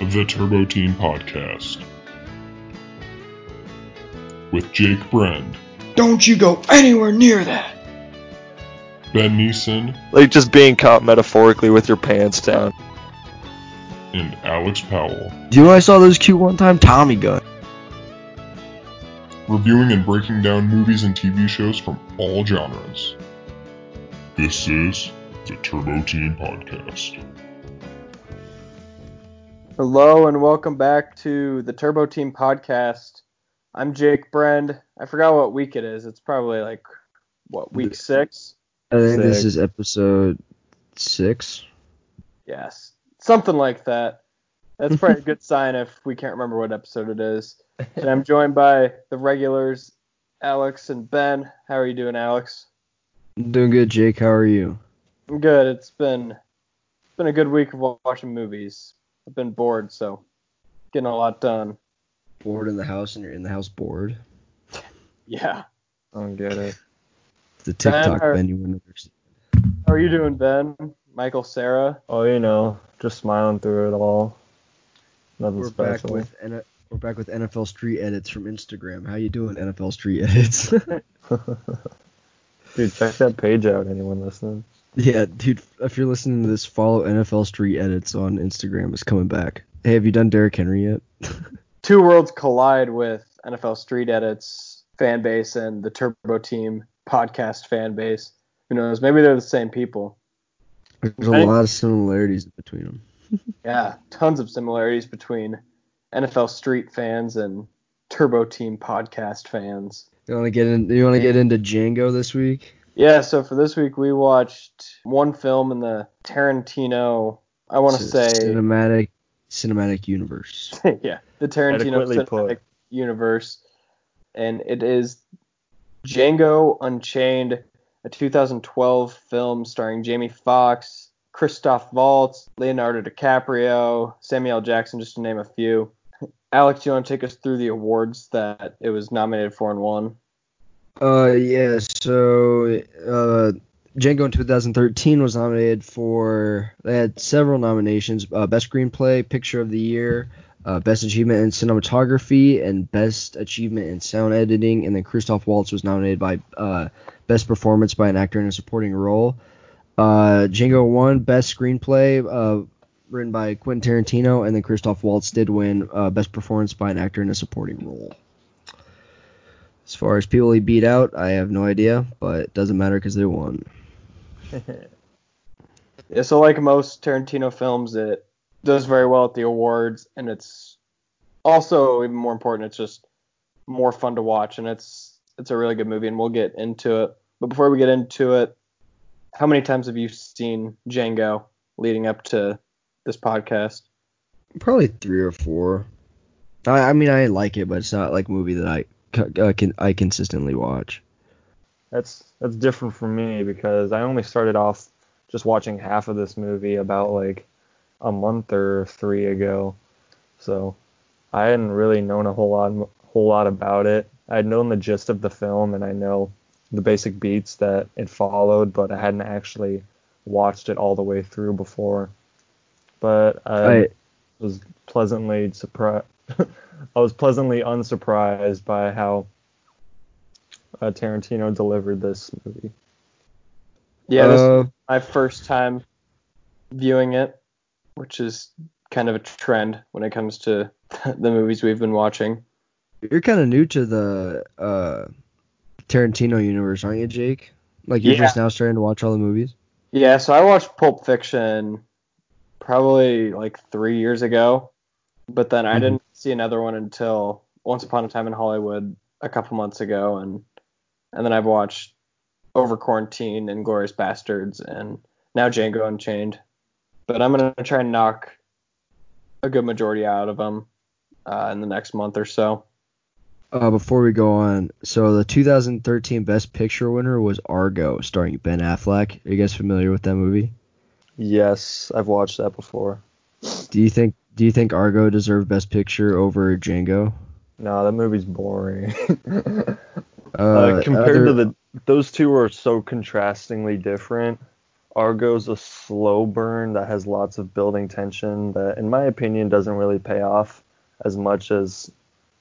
the Turbo Team Podcast with Jake Brend, Don't you go anywhere near that. Ben Neeson, Like just being caught metaphorically with your pants down. and Alex Powell, Do you know I saw those cute one time? Tommy gun. reviewing and breaking down movies and TV shows from all genres. This is the Turbo Team Podcast. Hello and welcome back to the Turbo Team podcast. I'm Jake Brend. I forgot what week it is. It's probably like what week six? I think this is episode six. Yes, something like that. That's probably a good sign if we can't remember what episode it is. And I'm joined by the regulars, Alex and Ben. How are you doing, Alex? I'm doing good, Jake. How are you? I'm good. It's been it's been a good week of watching movies. I've been bored, so getting a lot done. Bored in the house, and you're in the house bored. Yeah. I don't get it. The TikTok are- Ben you wouldn't understand. How are you doing, Ben? Michael, Sarah? Oh, you know, just smiling through it all. Nothing We're back with N- we're back with NFL Street Edits from Instagram. How you doing, NFL Street Edits? Dude, check that page out, anyone listening. Yeah, dude. If you're listening to this, follow NFL Street Edits on Instagram. It's coming back. Hey, have you done Derrick Henry yet? two worlds collide with NFL Street Edits fan base and the Turbo Team podcast fan base. Who knows? Maybe they're the same people. There's a lot of similarities between them. Yeah, tons of similarities between NFL Street fans and Turbo Team podcast fans. You want to get in? You want to get into Django this week? Yeah, so for this week we watched one film in the Tarantino. I want to say, cinematic cinematic universe. yeah, the Tarantino cinematic put. universe, and it is Django Unchained, a 2012 film starring Jamie Foxx, Christoph Waltz, Leonardo DiCaprio, Samuel Jackson, just to name a few. Alex, do you want to take us through the awards that it was nominated for and won? Uh, yeah. So, uh, Django in 2013 was nominated for. They had several nominations: uh, best screenplay, picture of the year, uh, best achievement in cinematography, and best achievement in sound editing. And then Christoph Waltz was nominated by uh, best performance by an actor in a supporting role. Uh, Django won best screenplay, uh, written by Quentin Tarantino, and then Christoph Waltz did win best performance by an actor in a supporting role. As far as people he beat out, I have no idea, but it doesn't matter because they won. Yeah, so like most Tarantino films, it does very well at the awards, and it's also even more important. It's just more fun to watch, and it's it's a really good movie, and we'll get into it. But before we get into it, how many times have you seen Django leading up to this podcast? Probably three or four. I, I mean, I like it, but it's not like a movie that I uh, can I consistently watch. That's that's different for me because I only started off just watching half of this movie about like a month or three ago. So I hadn't really known a whole lot whole lot about it. I'd known the gist of the film and I know the basic beats that it followed, but I hadn't actually watched it all the way through before. But I, I was pleasantly surprised. I was pleasantly unsurprised by how uh, Tarantino delivered this movie. Yeah, this uh, is my first time viewing it, which is kind of a trend when it comes to the movies we've been watching. you're kind of new to the uh, Tarantino universe, aren't you, Jake? Like you're Yeah. just now starting to watch all the movies. Yeah, so I watched Pulp Fiction probably like three years ago, but then I Mhm. didn't see another one until Once Upon a Time in Hollywood a couple months ago, and and then I've watched Over Quarantine and Glorious Bastards, and now Django Unchained. But I'm gonna try and knock a good majority out of them uh, in the next month or so. Uh, before we go on, so the 2013 Best Picture winner was Argo, starring Ben Affleck. Are you guys familiar with that movie? Yes, I've watched that before. Do you think Do you think Argo deserved Best Picture over Django? No, that movie's boring. Uh, uh, compared other- to the those two are so contrastingly different. Argo's a slow burn that has lots of building tension that, in my opinion, doesn't really pay off as much as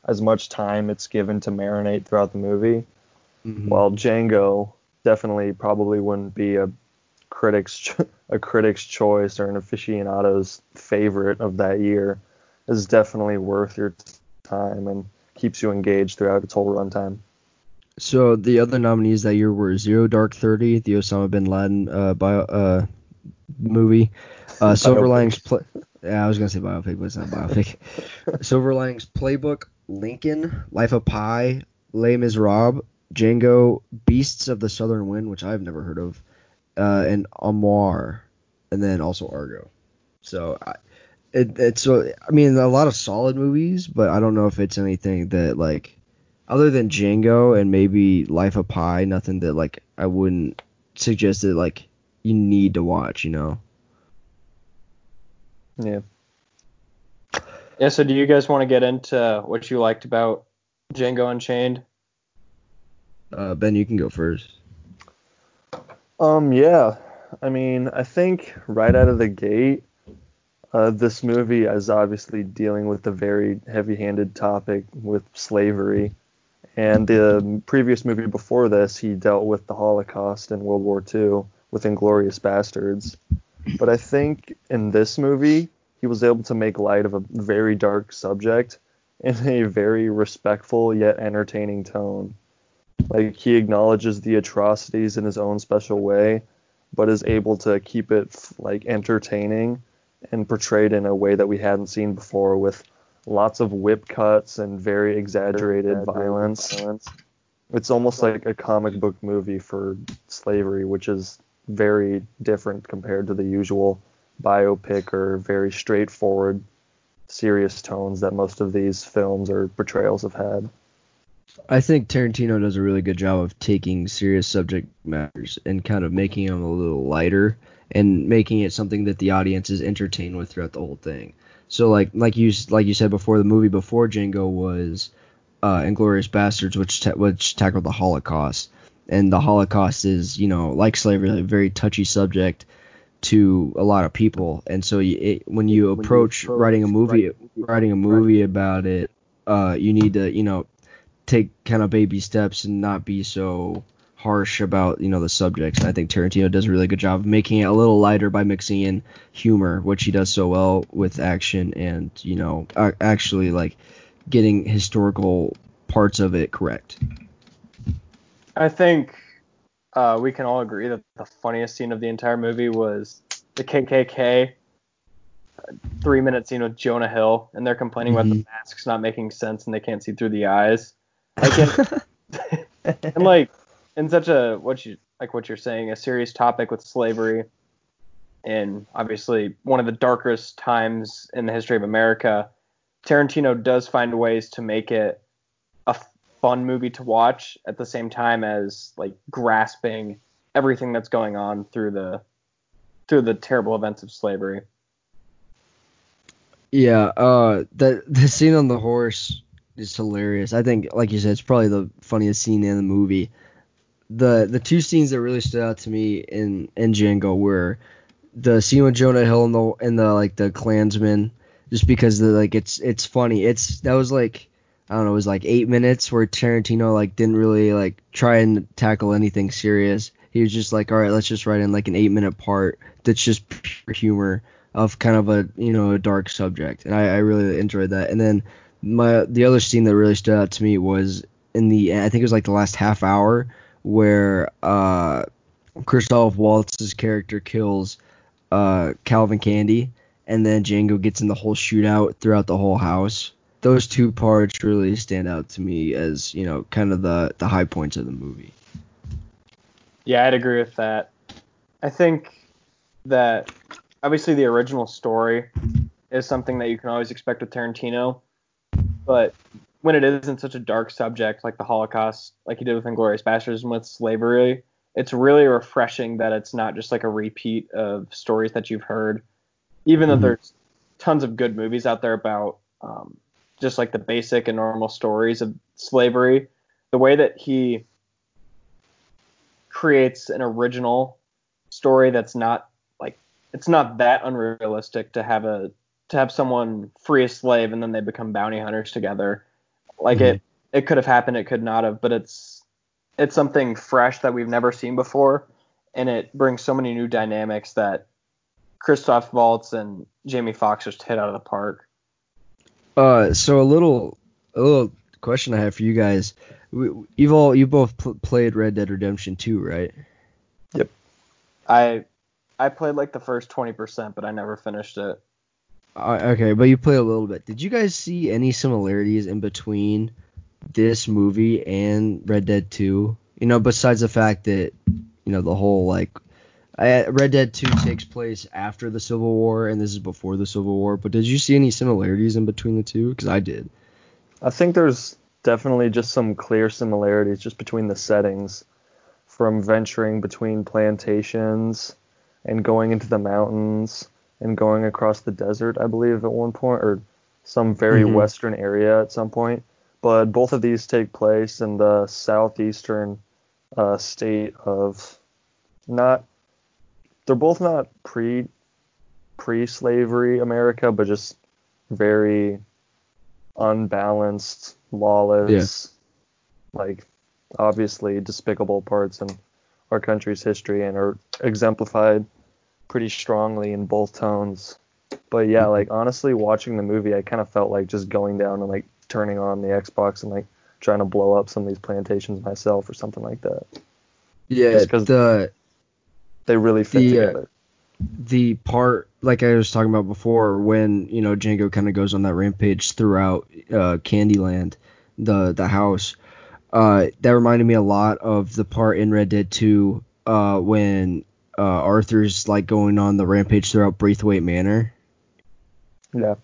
as much time it's given to marinate throughout the movie. Mhm. While Django definitely probably wouldn't be a critic's a critic's choice or an aficionado's favorite of that year, is definitely worth your time and keeps you engaged throughout its whole runtime. So the other nominees that year were Zero Dark Thirty, the Osama bin Laden uh, bio, uh, movie, uh, Silver Linings Play. Yeah, I was gonna say biopic, but it's not biopic. Silver Linings Playbook, Lincoln, Life of Pi, Les Miserables, Django, Beasts of the Southern Wind, which I've never heard of, uh, and Amour, and then also Argo. So I, it, it's so I mean a lot of solid movies, but I don't know if it's anything that like other than Django and maybe Life of Pi, nothing that like I wouldn't suggest that like you need to watch, you know. Yeah. Yeah. So do you guys want to get into what you liked about Django Unchained? Uh, ben, you can go first. Um, yeah. I mean, I think right out of the gate, uh, this movie is obviously dealing with a very heavy-handed topic with slavery, and the previous movie before this, he dealt with the Holocaust and World War II with *Inglorious Bastards*. But I think in this movie, he was able to make light of a very dark subject in a very respectful yet entertaining tone. Like he acknowledges the atrocities in his own special way, but is able to keep it like entertaining and portrayed in a way that we hadn't seen before with lots of whip cuts and very exaggerated violence. It's almost like a comic book movie for slavery, which is very different compared to the usual biopic or very straightforward serious tones that most of these films or portrayals have had. I think Tarantino does a really good job of taking serious subject matters and kind of making them a little lighter and making it something that the audience is entertained with throughout the whole thing. So like like you like you said before, the movie before Django was uh, Inglorious Bastards, which ta- which tackled the Holocaust, and the Holocaust is you know like slavery, a very touchy subject to a lot of people, and so you, it, when you approach writing a movie writing a movie about it, uh, you need to you know take kind of baby steps and not be so harsh about you know the subjects. And I think Tarantino does a really good job of making it a little lighter by mixing in humor, which he does so well with action and you know actually like getting historical parts of it correct. I think uh, we can all agree that the funniest scene of the entire movie was the KKK three minute scene with Jonah Hill, and they're complaining about the masks not making sense and they can't see through the eyes. Like, it, and like in such a what you like what you're saying, a serious topic with slavery, and obviously one of the darkest times in the history of America. Tarantino does find ways to make it a fun movie to watch at the same time as like grasping everything that's going on through the through the terrible events of slavery. Yeah, uh, the the scene on the horse is hilarious. I think, like you said, it's probably the funniest scene in the movie. The the two scenes that really stood out to me in in Django were the scene with Jonah Hill and the and the like the Klansman, just because the like it's it's funny. It's that was like I don't know, it was like eight minutes where Tarantino like didn't really like try and tackle anything serious. He was just like, all right, let's just write in like an eight minute part that's just pure humor of kind of a you know a dark subject, and I, I really enjoyed that. And then my the other scene that really stood out to me was in the I think it was like the last half hour where uh Christoph Waltz's character kills uh Calvin Candie, and then Django gets in the whole shootout throughout the whole house. Those two parts really stand out to me as you know kind of the the high points of the movie. Yeah, I'd agree with that. I think that obviously the original story is something that you can always expect with Tarantino, but when it isn't such a dark subject like the Holocaust, like he did with Inglorious Bastards and with slavery, it's really refreshing that it's not just like a repeat of stories that you've heard. Even though Mhm. there's tons of good movies out there about um, just like the basic and normal stories of slavery, the way that he creates an original story that's not like it's not that unrealistic to have a to have someone free a slave and then they become bounty hunters together. Like Mhm. it it could have happened, it could not have, but it's it's something fresh that we've never seen before, and it brings so many new dynamics that Christoph Waltz and Jamie Foxx just hit out of the park. Uh, so a little a little question I have for you guys. We- You've all you both pl- played Red Dead Redemption 2, right? Yep. I I played like the first 20%, but I never finished it. Uh, okay, but you played a little bit. Did you guys see any similarities in between this movie and Red Dead 2? You know, besides the fact that you know the whole like I, Red Dead 2 takes place after the Civil War and this is before the Civil War. But did you see any similarities in between the two? Because I did. I think there's definitely just some clear similarities just between the settings from venturing between plantations and going into the mountains and going across the desert, I believe, at one point, or some very Mhm. western area at some point. But both of these take place in the southeastern uh, state of not. They're both not pre pre-slavery America, but just very unbalanced, lawless, like obviously despicable parts in our country's history and are exemplified pretty strongly in both tones. But yeah, like honestly, watching the movie, I kind of felt like just going down and like turning on the Xbox and like trying to blow up some of these plantations myself or something like that. Yeah, because the They really fit The, uh, together. the part like I was talking about before when you know Django kind of goes on that rampage throughout uh, Candyland, the the house. Uh, that reminded me a lot of the part in Red Dead 2 uh, when uh, Arthur's like going on the rampage throughout Braithwaite Manor. Yeah.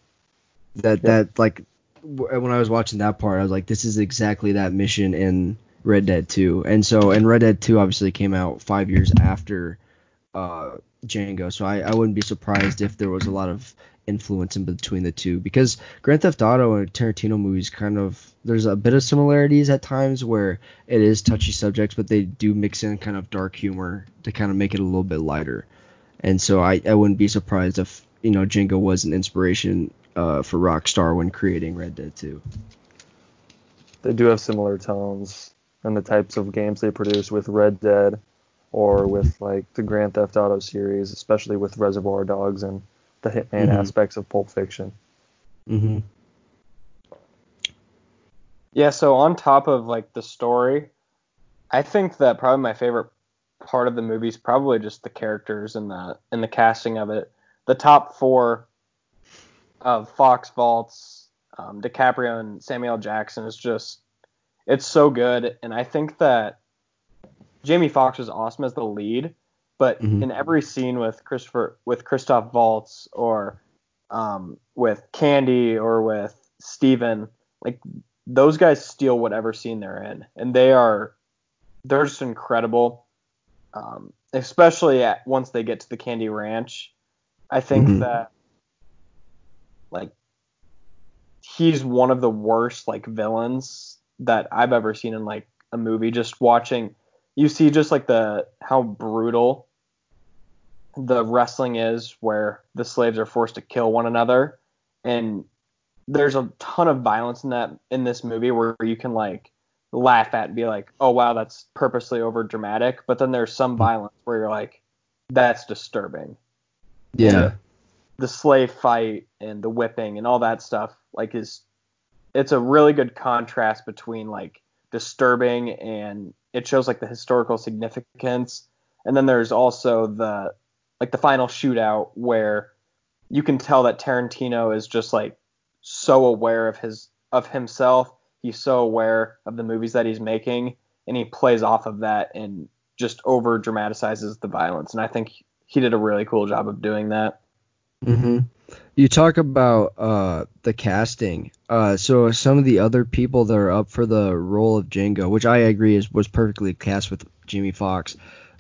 That Yeah. that like w- when I was watching that part, I was like, this is exactly that mission in Red Dead 2. And so, and Red Dead 2 obviously came out five years after uh, Django, so I, I wouldn't be surprised if there was a lot of influence in between the two because Grand Theft Auto and Tarantino movies kind of there's a bit of similarities at times where it is touchy subjects, but they do mix in kind of dark humor to kind of make it a little bit lighter. And so I, I wouldn't be surprised if you know Django was an inspiration uh, for Rockstar when creating Red Dead 2. They do have similar tones and the types of games they produce with Red Dead or with like the Grand Theft Auto series, especially with Reservoir Dogs and the Hitman Mhm. aspects of Pulp Fiction. Mm-hmm. Yeah, so on top of like the story, I think that probably my favorite part of the movie is probably just the characters and the and the casting of it. The top four of Foxx Waltz, um, DiCaprio and Samuel Jackson is just it's so good, and I think that Jamie Foxx was awesome as the lead, but Mhm. in every scene with Christopher with Christoph Waltz or um, with Candie or with Steven, like those guys steal whatever scene they're in, and they are they're just incredible. Um, especially at once they get to the Candie Ranch, I think Mhm. that like he's one of the worst like villains that I've ever seen in like a movie. Just watching, you see just like the how brutal the wrestling is, where the slaves are forced to kill one another, and there's a ton of violence in that in this movie where you can like laugh at and be like, oh wow, that's purposely over dramatic. But then there's some violence where you're like, that's disturbing. Yeah. The slave fight and the whipping and all that stuff like is it's a really good contrast between like disturbing and it shows like the historical significance. And then there's also the like the final shootout where you can tell that Tarantino is just like so aware of his of himself. He's so aware of the movies that he's making, and he plays off of that and just over dramatizes the violence. And I think he did a really cool job of doing that. hmm You talk about uh, the casting. Uh, so some of the other people that are up for the role of Django, which I agree is was perfectly cast with Jamie Foxx,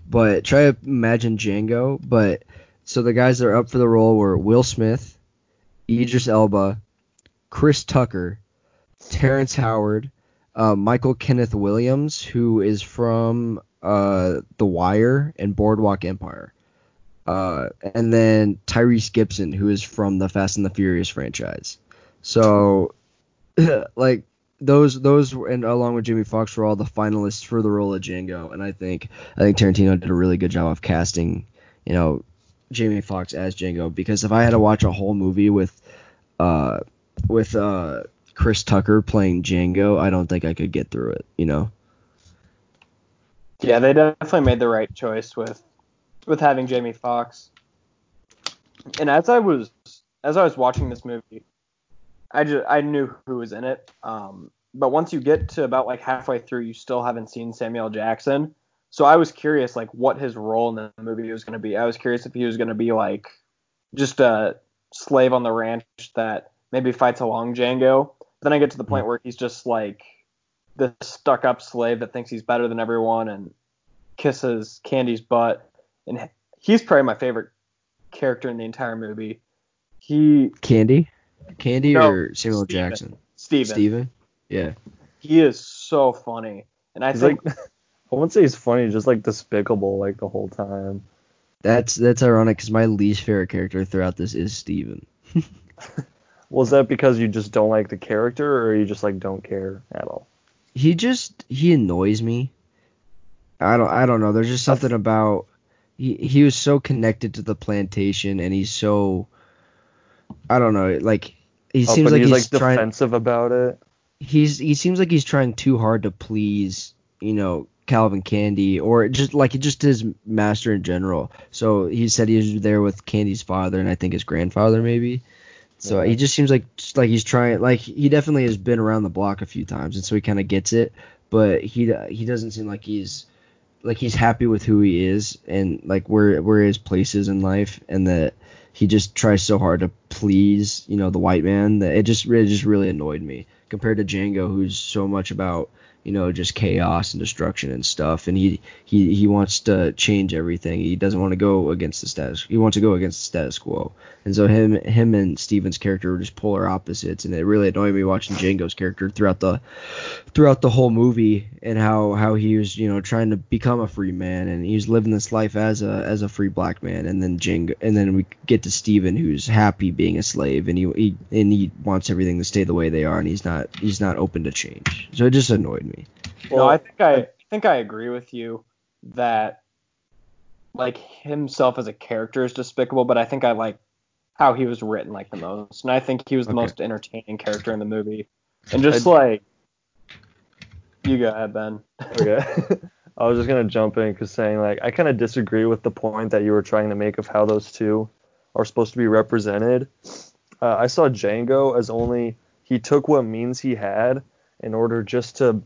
but try to imagine Django. But so the guys that are up for the role were Will Smith, Idris Elba, Chris Tucker, Terrence Howard, uh, Michael Kenneth Williams, who is from uh, The Wire and Boardwalk Empire. Uh, and then Tyrese Gibson, who is from the Fast and the Furious franchise. So, like those those and along with Jamie Foxx were all the finalists for the role of Django, and I think I think Tarantino did a really good job of casting, you know, Jamie Foxx as Django. Because if I had to watch a whole movie with, uh, with uh Chris Tucker playing Django, I don't think I could get through it. You know. Yeah, they definitely made the right choice with with having Jamie Foxx. And as I was as I was watching this movie, I just I knew who was in it. Um, but once you get to about like halfway through, you still haven't seen Samuel Jackson. So I was curious like what his role in the movie was going to be. I was curious if he was going to be like just a slave on the ranch that maybe fights along Django. Then I get to the point where he's just like the stuck up slave that thinks he's better than everyone and kisses Candie's butt. And he's probably my favorite character in the entire movie. He Candie, Candie No, or Samuel Steven. Jackson? Steven. Steven? Yeah. He is so funny. And I He's think like, I wouldn't say he's funny, just like despicable, like the whole time. That's that's ironic because my least favorite character throughout this is Steven. Was that because you just don't like the character, or you just like don't care at all? he just he annoys me. I don't I don't know. There's just something about he he was so connected to the plantation and he's so I don't know like he Oh, seems like he's, he's, like trying defensive about it. he's he seems like he's trying too hard to please you know Calvin Candie or just like just his master in general. So he said he was there with Candie's father and I think his grandfather maybe. So Yeah. he just seems like just like he's trying like he definitely has been around the block a few times and so he kind of gets it, but he he doesn't seem like he's like he's happy with who he is and like where where his place is in life and that he just tries so hard to please you know the white man that it just really just really annoyed me compared to Django who's so much about you know just chaos and destruction and stuff. And he he he wants to change everything. He doesn't want to go against the status he wants to go against the status quo. And so him him and Steven's character were just polar opposites. And it really annoyed me watching Django's character throughout the throughout the whole movie and how how he was you know trying to become a free man. And he was living this life as a as a free black man. And then Django and then we get to Steven who's happy being a slave. And he, he and he wants everything to stay the way they are. And he's not he's not open to change. So it just annoyed me no, I think I, I think I agree with you that like himself as a character is despicable, but I think I like how he was written like the most, and I think he was the Okay. most entertaining character in the movie. And just like you go ahead, Ben. Okay. I was just gonna jump in because saying like I kind of disagree with the point that you were trying to make of how those two are supposed to be represented. Uh, I saw Django as only he took what means he had in order just to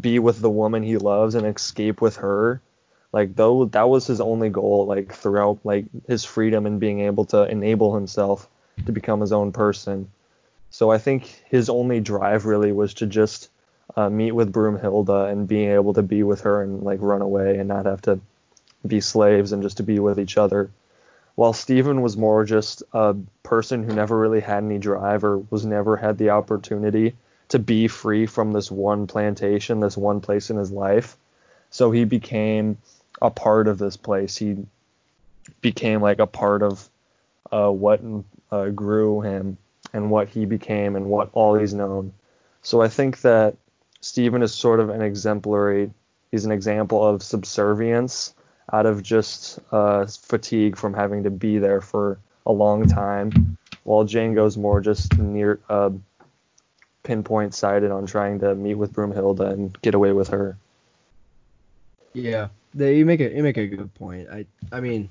be with the woman he loves and escape with her. Like though that was his only goal, like throughout like his freedom and being able to enable himself to become his own person. So I think his only drive really was to just uh, meet with Broomhilda and being able to be with her and like run away and not have to be slaves and just to be with each other. While Stephen was more just a person who never really had any drive or was never had the opportunity to be free from this one plantation, this one place in his life. So he became a part of this place. He became like a part of uh, what uh, grew him and what he became and what all he's known. So I think that Stephen is sort of an exemplary. He's an example of subservience out of just uh, fatigue from having to be there for a long time, while Django's more just near uh, pinpoint sighted on trying to meet with Broomhilda and get away with her. Yeah, they, you make a you make a good point. I I mean,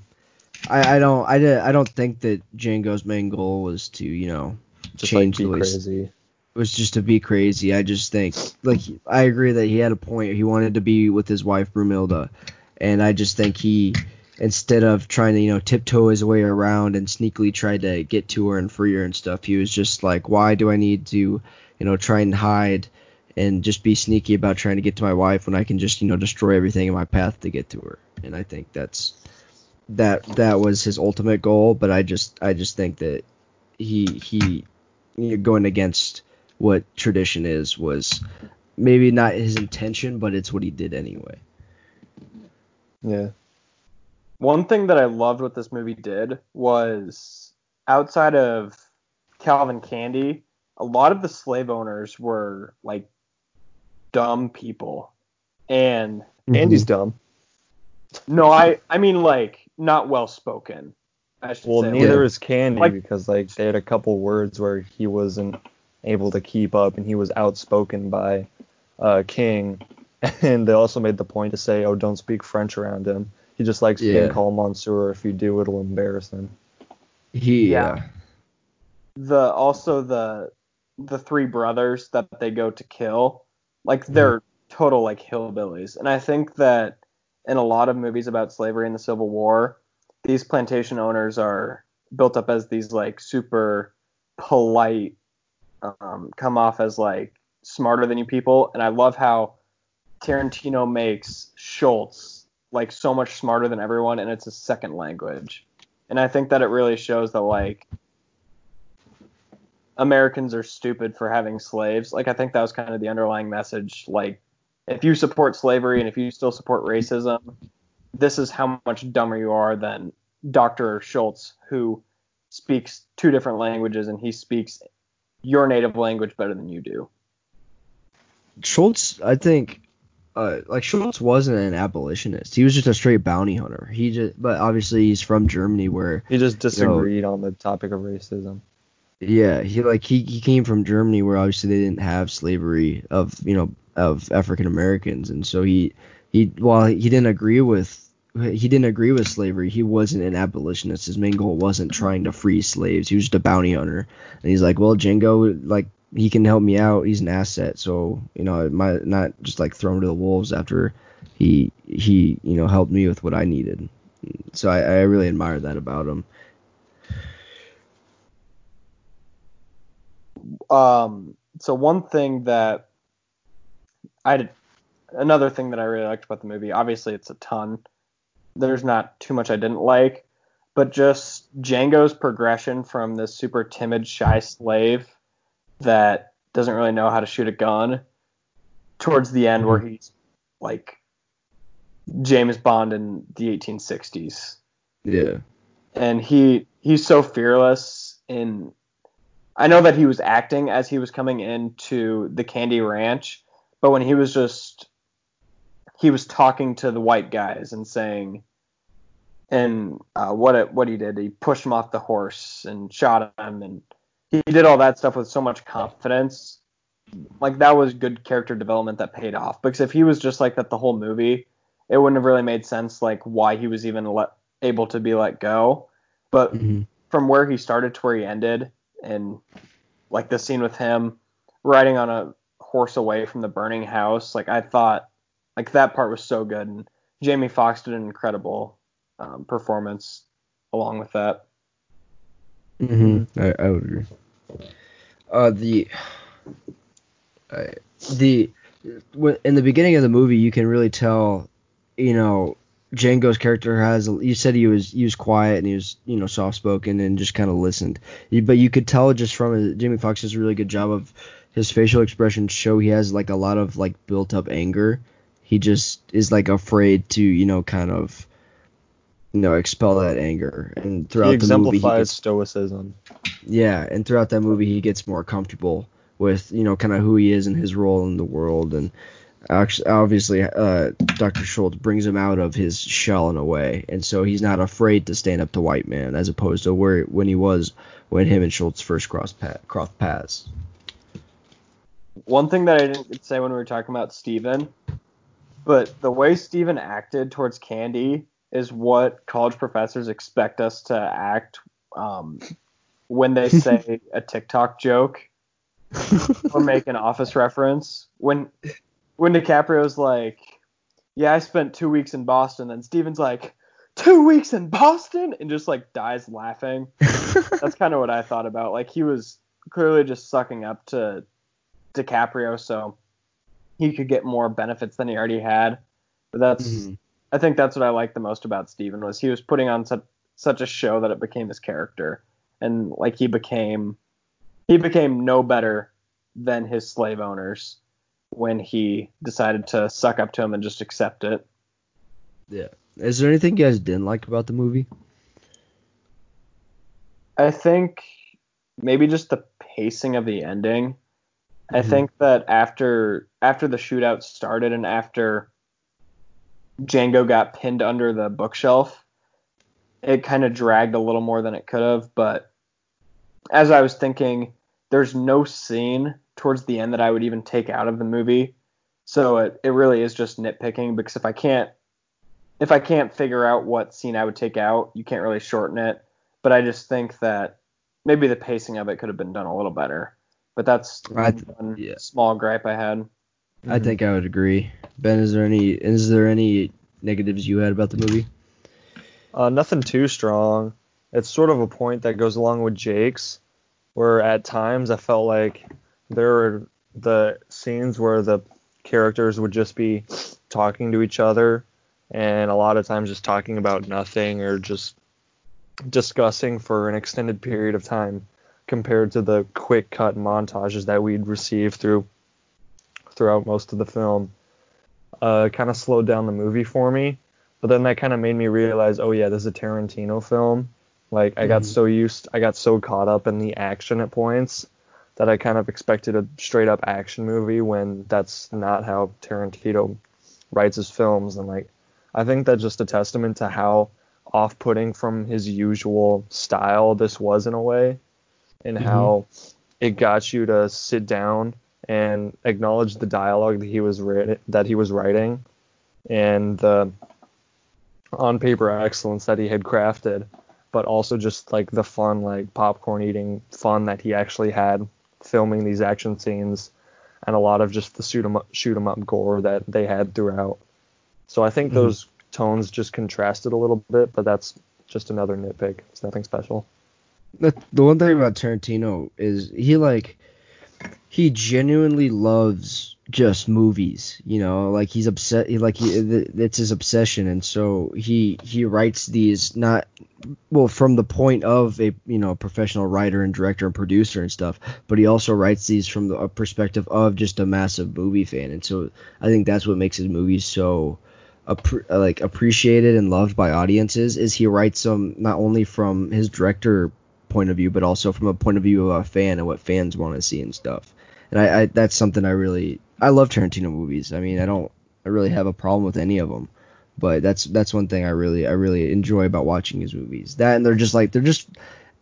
I I don't I, did- I don't think that Django's main goal was to you know Just like change be the crazy. was just to be crazy. I just think like I agree that he had a point. He wanted to be with his wife Brumilda, and I just think he instead of trying to you know tiptoe his way around and sneakily try to get to her and free her and stuff, he was just like, why do I need to you know try and hide and just be sneaky about trying to get to my wife when I can just you know destroy everything in my path to get to her. And I think that's that that was his ultimate goal. But I just I just think that he he you know, going against what tradition is was maybe not his intention, but it's what he did anyway. Yeah. One thing that I loved what this movie did was outside of Calvin Candie, a lot of the slave owners were like dumb people. And Andy's dumb. no, I I mean like not well spoken. Well, say. neither Yeah. is Candie Like- because like they had a couple words where he wasn't able to keep up and he was outspoken by uh, King. And they also made the point to say, "Oh, don't speak French around him. He just likes Yeah. being called Monsieur. If you do, it'll embarrass him." He Yeah. yeah. the also the the three brothers that they go to kill, like they're total like hillbillies. And I think that in a lot of movies about slavery and the Civil War, these plantation owners are built up as these like super polite, um, come off as like smarter than you people. And I love how Tarantino makes Schultz like so much smarter than everyone, and it's a second language. And I think that it really shows that like Americans are stupid for having slaves. Like I think that was kind of the underlying message. Like if you support slavery and if you still support racism, this is how much dumber you are than Dr. Schultz, who speaks two different languages and he speaks your native language better than you do. Schultz, I think, uh, like Schultz wasn't an abolitionist. He was just a straight bounty hunter. He just, but obviously he's from Germany, where He just disagreed on the topic of racism. yeah, he like he, he came from Germany, where obviously they didn't have slavery of you know of African Americans, and so he he while he didn't agree with he didn't agree with slavery, he wasn't an abolitionist. His main goal wasn't trying to free slaves. He was just a bounty hunter, and he's like, well, Django, like he can help me out. He's an asset, so you know, might not just like throw him to the wolves after he he you know helped me with what I needed. So I, I really admire that about him. Um, so one thing that I did, another thing that I really liked about the movie, obviously it's a ton. There's not too much I didn't like, but just Django's progression from this super timid, shy slave that doesn't really know how to shoot a gun towards the end where he's like James Bond in the 1860s Yeah. and he he's so fearless in I know that he was acting as he was coming into the Candie Ranch, but when he was just he was talking to the white guys and saying and uh, what it, what he did he pushed him off the horse and shot him and he did all that stuff with so much confidence. Like that was good character development that paid off. Because if he was just like that the whole movie it wouldn't have really made sense like why he was even let, able to be let go. But hmm from where he started to where he ended and like the scene with him riding on a horse away from the burning house like i thought like that part was so good. And jamie foxx did an incredible um, performance along with that. Mm-hmm. I, I would agree. Uh, the uh, the in the beginning of the movie, you can really tell, you know, Django's character has. You said he was he was quiet and he was you know soft spoken and just kind of listened. But you could tell just from Jamie Foxx does a really good job of his facial expressions show he has like a lot of like built up anger. He just is like afraid to you know kind of you know expel that anger and throughout he the movie he exemplifies gets stoicism. yeah, and throughout that movie, he gets more comfortable with you know kind of who he is and his role in the world, and actually, obviously, uh, Dr. Schultz brings him out of his shell in a way, and so he's not afraid to stand up to white man as opposed to where when he was when him and Schultz first crossed pa- crossed paths. one thing that i didn't say when we were talking about steven but the way steven acted towards candie is what college professors expect us to act um, when they say a tiktok joke or make an office reference when when DiCaprio's like, "Yeah, I spent two weeks in Boston," then Steven's like, two weeks in Boston?" and just like dies laughing. That's kind of what I thought about. Like he was clearly just sucking up to DiCaprio, so he could get more benefits than he already had. But that's, Mhm. I think that's what I liked the most about Steven was he was putting on such such a show that it became his character, and like he became he became no better than his slave owners when he decided to suck up to him and just accept it. Yeah. Is there anything you guys didn't like about the movie? I think maybe just the pacing of the ending. I Mhm. think that after after the shootout started and after Django got pinned under the bookshelf, it kind of dragged a little more than it could have. But as I was thinking, there's no scene towards the end that I would even take out of the movie. So it, it really is just nitpicking because if I can't if I can't figure out what scene I would take out, you can't really shorten it. But I just think that maybe the pacing of it could have been done a little better. But that's one yeah. small gripe I had. I think I would agree. Ben, is there any is there any negatives you had about the movie? Uh, nothing too strong. It's sort of a point that goes along with Jake's, where at times I felt like there were the scenes where the characters would just be talking to each other, and a lot of times just talking about nothing or just discussing for an extended period of time, compared to the quick cut montages that we'd receive through throughout most of the film. Uh, kind of slowed down the movie for me. But then that kind of made me realize, oh yeah, this is a Tarantino film. Like I got Mhm. so used, I got so caught up in the action at points that I kind of expected a straight up action movie when that's not how Tarantino writes his films. And like, I think that's just a testament to how off-putting from his usual style this was in a way, and Mhm. how it got you to sit down and acknowledged the dialogue that he was writ- that he was writing and the on paper excellence that he had crafted, but also just like the fun, like popcorn eating fun that he actually had filming these action scenes, and a lot of just the shoot 'em up, shoot 'em up gore that they had throughout. So I think Mhm. those tones just contrasted a little bit, but that's just another nitpick. It's nothing special. The, the one thing about Tarantino is he like he genuinely loves just movies, you know, like he's upset like he it's his obsession and so he he writes these not well from the point of a you know professional writer and director and producer and stuff, but he also writes these from the perspective of just a massive movie fan and so I think that's what makes his movies so like appreciated and loved by audiences is he writes them not only from his director point of view, but also from a point of view of a fan and what fans want to see and stuff. And I, I that's something I really I love Tarantino movies. I mean, I don't I really have a problem with any of them, but that's that's one thing I really I really enjoy about watching his movies. That and they're just like they're just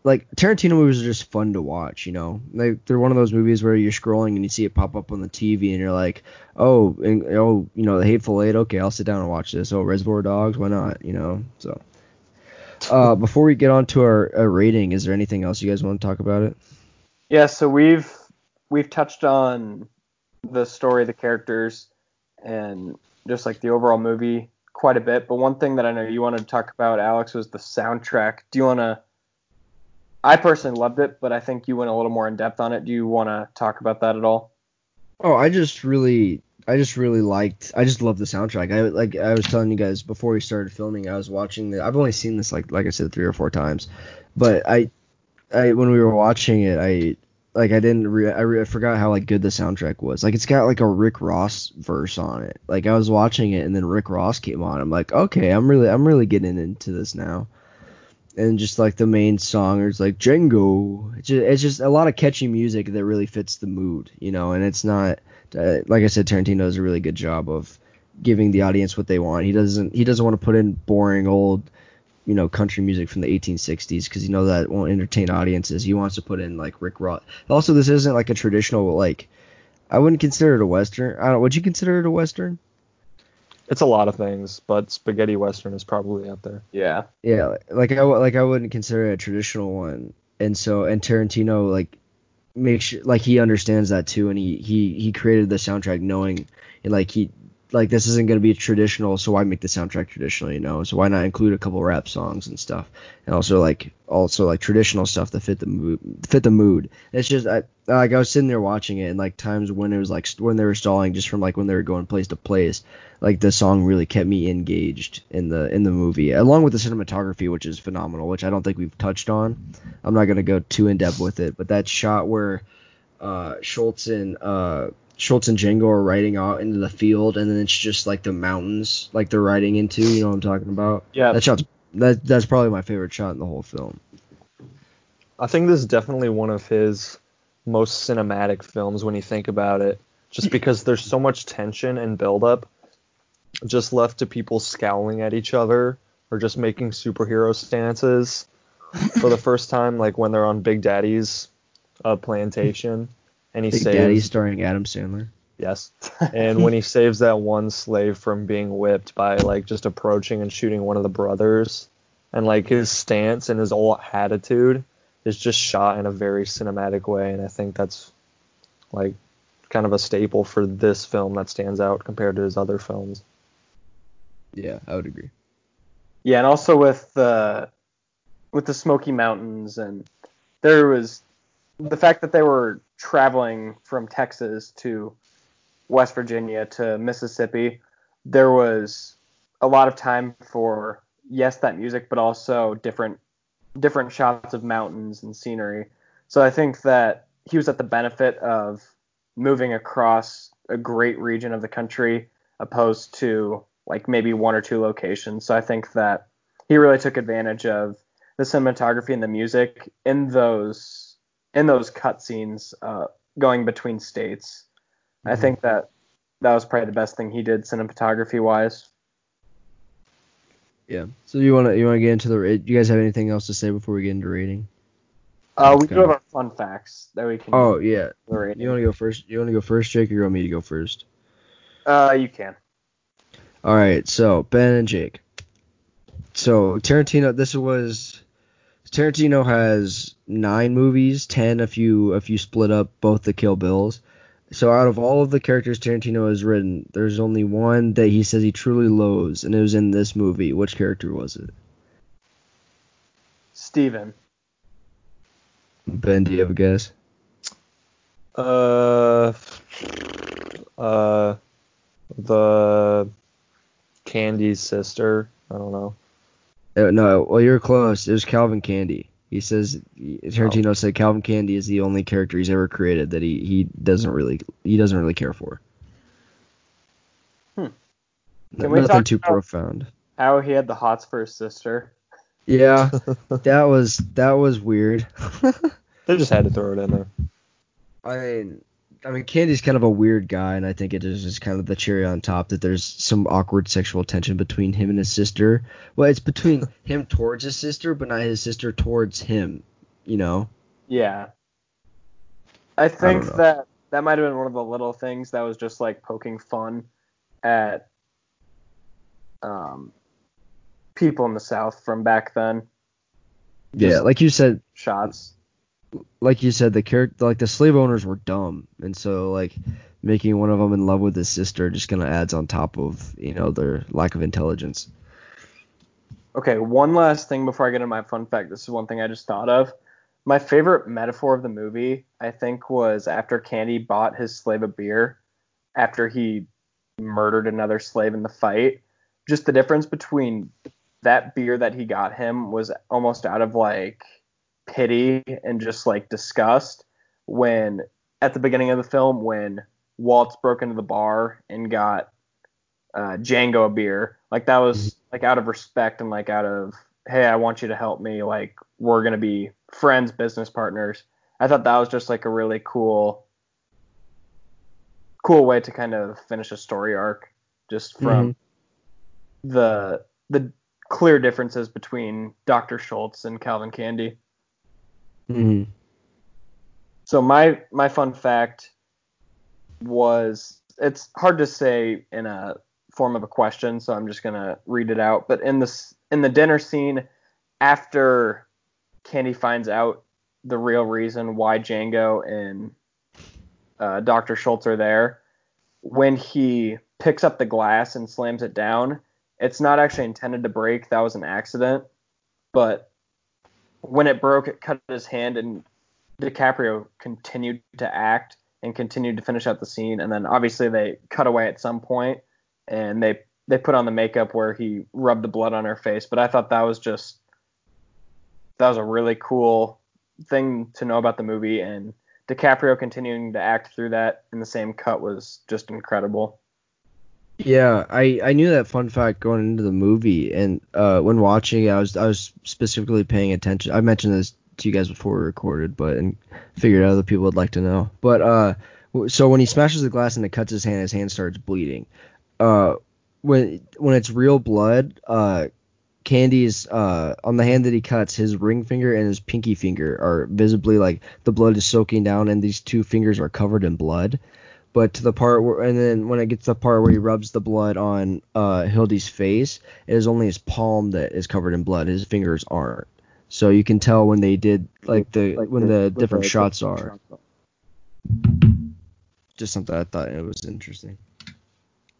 like Tarantino movies are just fun to watch, you know. Like they're one of those movies where you're scrolling and you see it pop up on the TV and you're like, oh, and, oh, you know, The Hateful Eight. Okay, I'll sit down and watch this. Oh, Reservoir Dogs. Why not? You know. So, uh, before we get on to our, our rating, is there anything else you guys want to talk about it? Yeah, so we've we've touched on the story, the characters, and just like the overall movie quite a bit. But one thing that I know you wanted to talk about, Alex, was the soundtrack. Do you want to? I personally loved it, but I think you went a little more in depth on it. Do you want to talk about that at all? Oh, I just really, I just really liked, I just love the soundtrack. I like, I was telling you guys before we started filming, I was watching the, I've only seen this like, like I said, three or four times, but I, I when we were watching it, I like, I didn't, re- I, re- I forgot how like good the soundtrack was. Like, it's got like a Rick Ross verse on it. Like, I was watching it and then Rick Ross came on. I'm like, okay, I'm really, I'm really getting into this now. And just like the main song is like Django. It's just, it's just a lot of catchy music that really fits the mood, you know. And it's not uh, like I said, Tarantino does a really good job of giving the audience what they want. He doesn't he doesn't want to put in boring old, you know, country music from the 1860s because you know that won't entertain audiences. He wants to put in like Rick Ross. Also, this isn't like a traditional like. I wouldn't consider it a western. I don't. Would you consider it a western? It's a lot of things, but spaghetti western is probably out there. Yeah. Yeah, like I w- like I wouldn't consider it a traditional one, and so and Tarantino like makes sure like he understands that too, and he he he created the soundtrack knowing and like he like this isn't gonna be traditional, so why make the soundtrack traditional, you know? So why not include a couple rap songs and stuff, and also like also like traditional stuff that fit the mood fit the mood. It's just I like I was sitting there watching it, and like times when it was like when they were stalling, just from like when they were going place to place, like the song really kept me engaged in the in the movie, along with the cinematography, which is phenomenal, which I don't think we've touched on. I'm not gonna go too in depth with it, but that shot where uh, Schultz and uh, Schultz and Django are riding out into the field, and then it's just like the mountains, like they're riding into. You know what I'm talking about? Yeah. That shot's that that's probably my favorite shot in the whole film. I think this is definitely one of his most cinematic films when you think about it, just because there's so much tension and buildup, just left to people scowling at each other or just making superhero stances for the first time, like when they're on Big Daddy's uh, plantation, and he Big saves Daddy starring Adam Sandler. yes, and when he saves that one slave from being whipped by like just approaching and shooting one of the brothers, and like his stance and his whole attitude is just shot in a very cinematic way, and I think that's like kind of a staple for this film that stands out compared to his other films. Yeah, I would agree. Yeah, and also with the with the Smoky Mountains and there was the fact that they were traveling from Texas to West Virginia to Mississippi, there was a lot of time for yes that music, but also different different shots of mountains and scenery. So I think that he was at the benefit of moving across a great region of the country opposed to like maybe one or two locations. So I think that he really took advantage of the cinematography and the music in those in those cutscenes uh, going between states. I Mhm. think that that was probably the best thing he did cinematography wise. Yeah. So you wanna you wanna get into the you guys have anything else to say before we get into rating? Uh, we do have our fun facts that we can. Oh yeah. You wanna go first? You wanna go first, Jake, or you want me to go first? Uh, you can. All right. So Ben and Jake. So Tarantino, this was Tarantino has nine movies, ten if you if you split up both the Kill Bills. So out of all of the characters Tarantino has written, there's only one that he says he truly loathes, and it was in this movie. Which character was it? Stephen. Ben, do you have a guess? Uh, uh, the Candie's sister. I don't know. Uh, no, well you're close. It was Calvin Candie. He says Tarantino said Calvin Candie is the only character he's ever created that he, he doesn't really he doesn't really care for. Hmm. N- Can we Nothing talk too about- profound. How he had the hots for his sister. Yeah, that was that was weird. They just had to throw it in there. I mean, I mean, Candie's kind of a weird guy, and I think it is just kind of the cherry on top that there's some awkward sexual tension between him and his sister. Well, it's between him towards his sister, but not his sister towards him. You know? Yeah. I think know. that that might have been one of the little things that was just like poking fun at um, people in the South from back then. Yeah, like you said, Shots. Like you said, the character, like the slave owners were dumb, and so like making one of them in love with his sister just kind of adds on top of you know their lack of intelligence. Okay, one last thing before I get into my fun fact. This is one thing I just thought of. My favorite metaphor of the movie, I think, was after Candie bought his slave a beer after he murdered another slave in the fight. Just the difference between that beer that he got him was almost out of like pity and just like disgust when at the beginning of the film when Waltz broke into the bar and got uh, Django a beer. Like that was like out of respect and like out of hey, I want you to help me. Like we're gonna be friends, business partners. I thought that was just like a really cool, cool way to kind of finish a story arc, just from the the clear differences between Dr. Schultz and Calvin Candie. Hmm So my my fun fact was it's hard to say in a form of a question, so I'm just gonna read it out. But in this in the dinner scene, after Candie finds out the real reason why Django and uh, Dr. Schultz are there, when he picks up the glass and slams it down, it's not actually intended to break. That was an accident. But when it broke, it cut his hand, and DiCaprio continued to act and continued to finish out the scene. And then obviously they cut away at some point, and they they put on the makeup where he rubbed the blood on her face. But I thought that was just that was a really cool thing to know about the movie and DiCaprio continuing to act through that in the same cut was just incredible. Yeah, I, I knew that fun fact going into the movie, and uh, when watching, I was I was specifically paying attention. I mentioned this to you guys before we recorded, but and figured out other people would like to know. But uh, so when he smashes the glass and it cuts his hand, his hand starts bleeding. Uh, when when it's real blood, uh, Candie's uh on the hand that he cuts, his ring finger and his pinky finger are visibly like the blood is soaking down, and these two fingers are covered in blood. But to the part where, and then when it gets to the part where he rubs the blood on uh Hildy's face, it is only his palm that is covered in blood. His fingers aren't. So you can tell when they did like the like when the, the different shots are. Just something I thought it was interesting.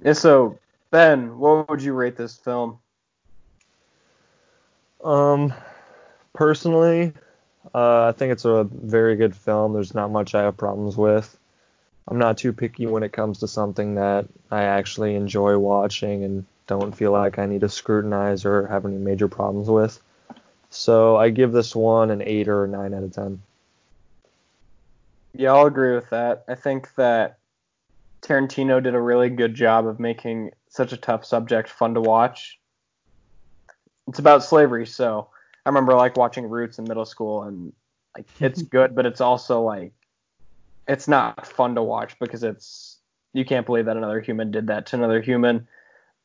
Yeah. So Ben, what would you rate this film? Um, personally, uh, I think it's a very good film. There's not much I have problems with. I'm not too picky when it comes to something that I actually enjoy watching and don't feel like I need to scrutinize or have any major problems with. So I give this one an 8 or a 9 out of 10. Yeah, I'll agree with that. I think that Tarantino did a really good job of making such a tough subject fun to watch. It's about slavery, so I remember like watching Roots in middle school and like it's good, but it's also like it's not fun to watch because it's you can't believe that another human did that to another human.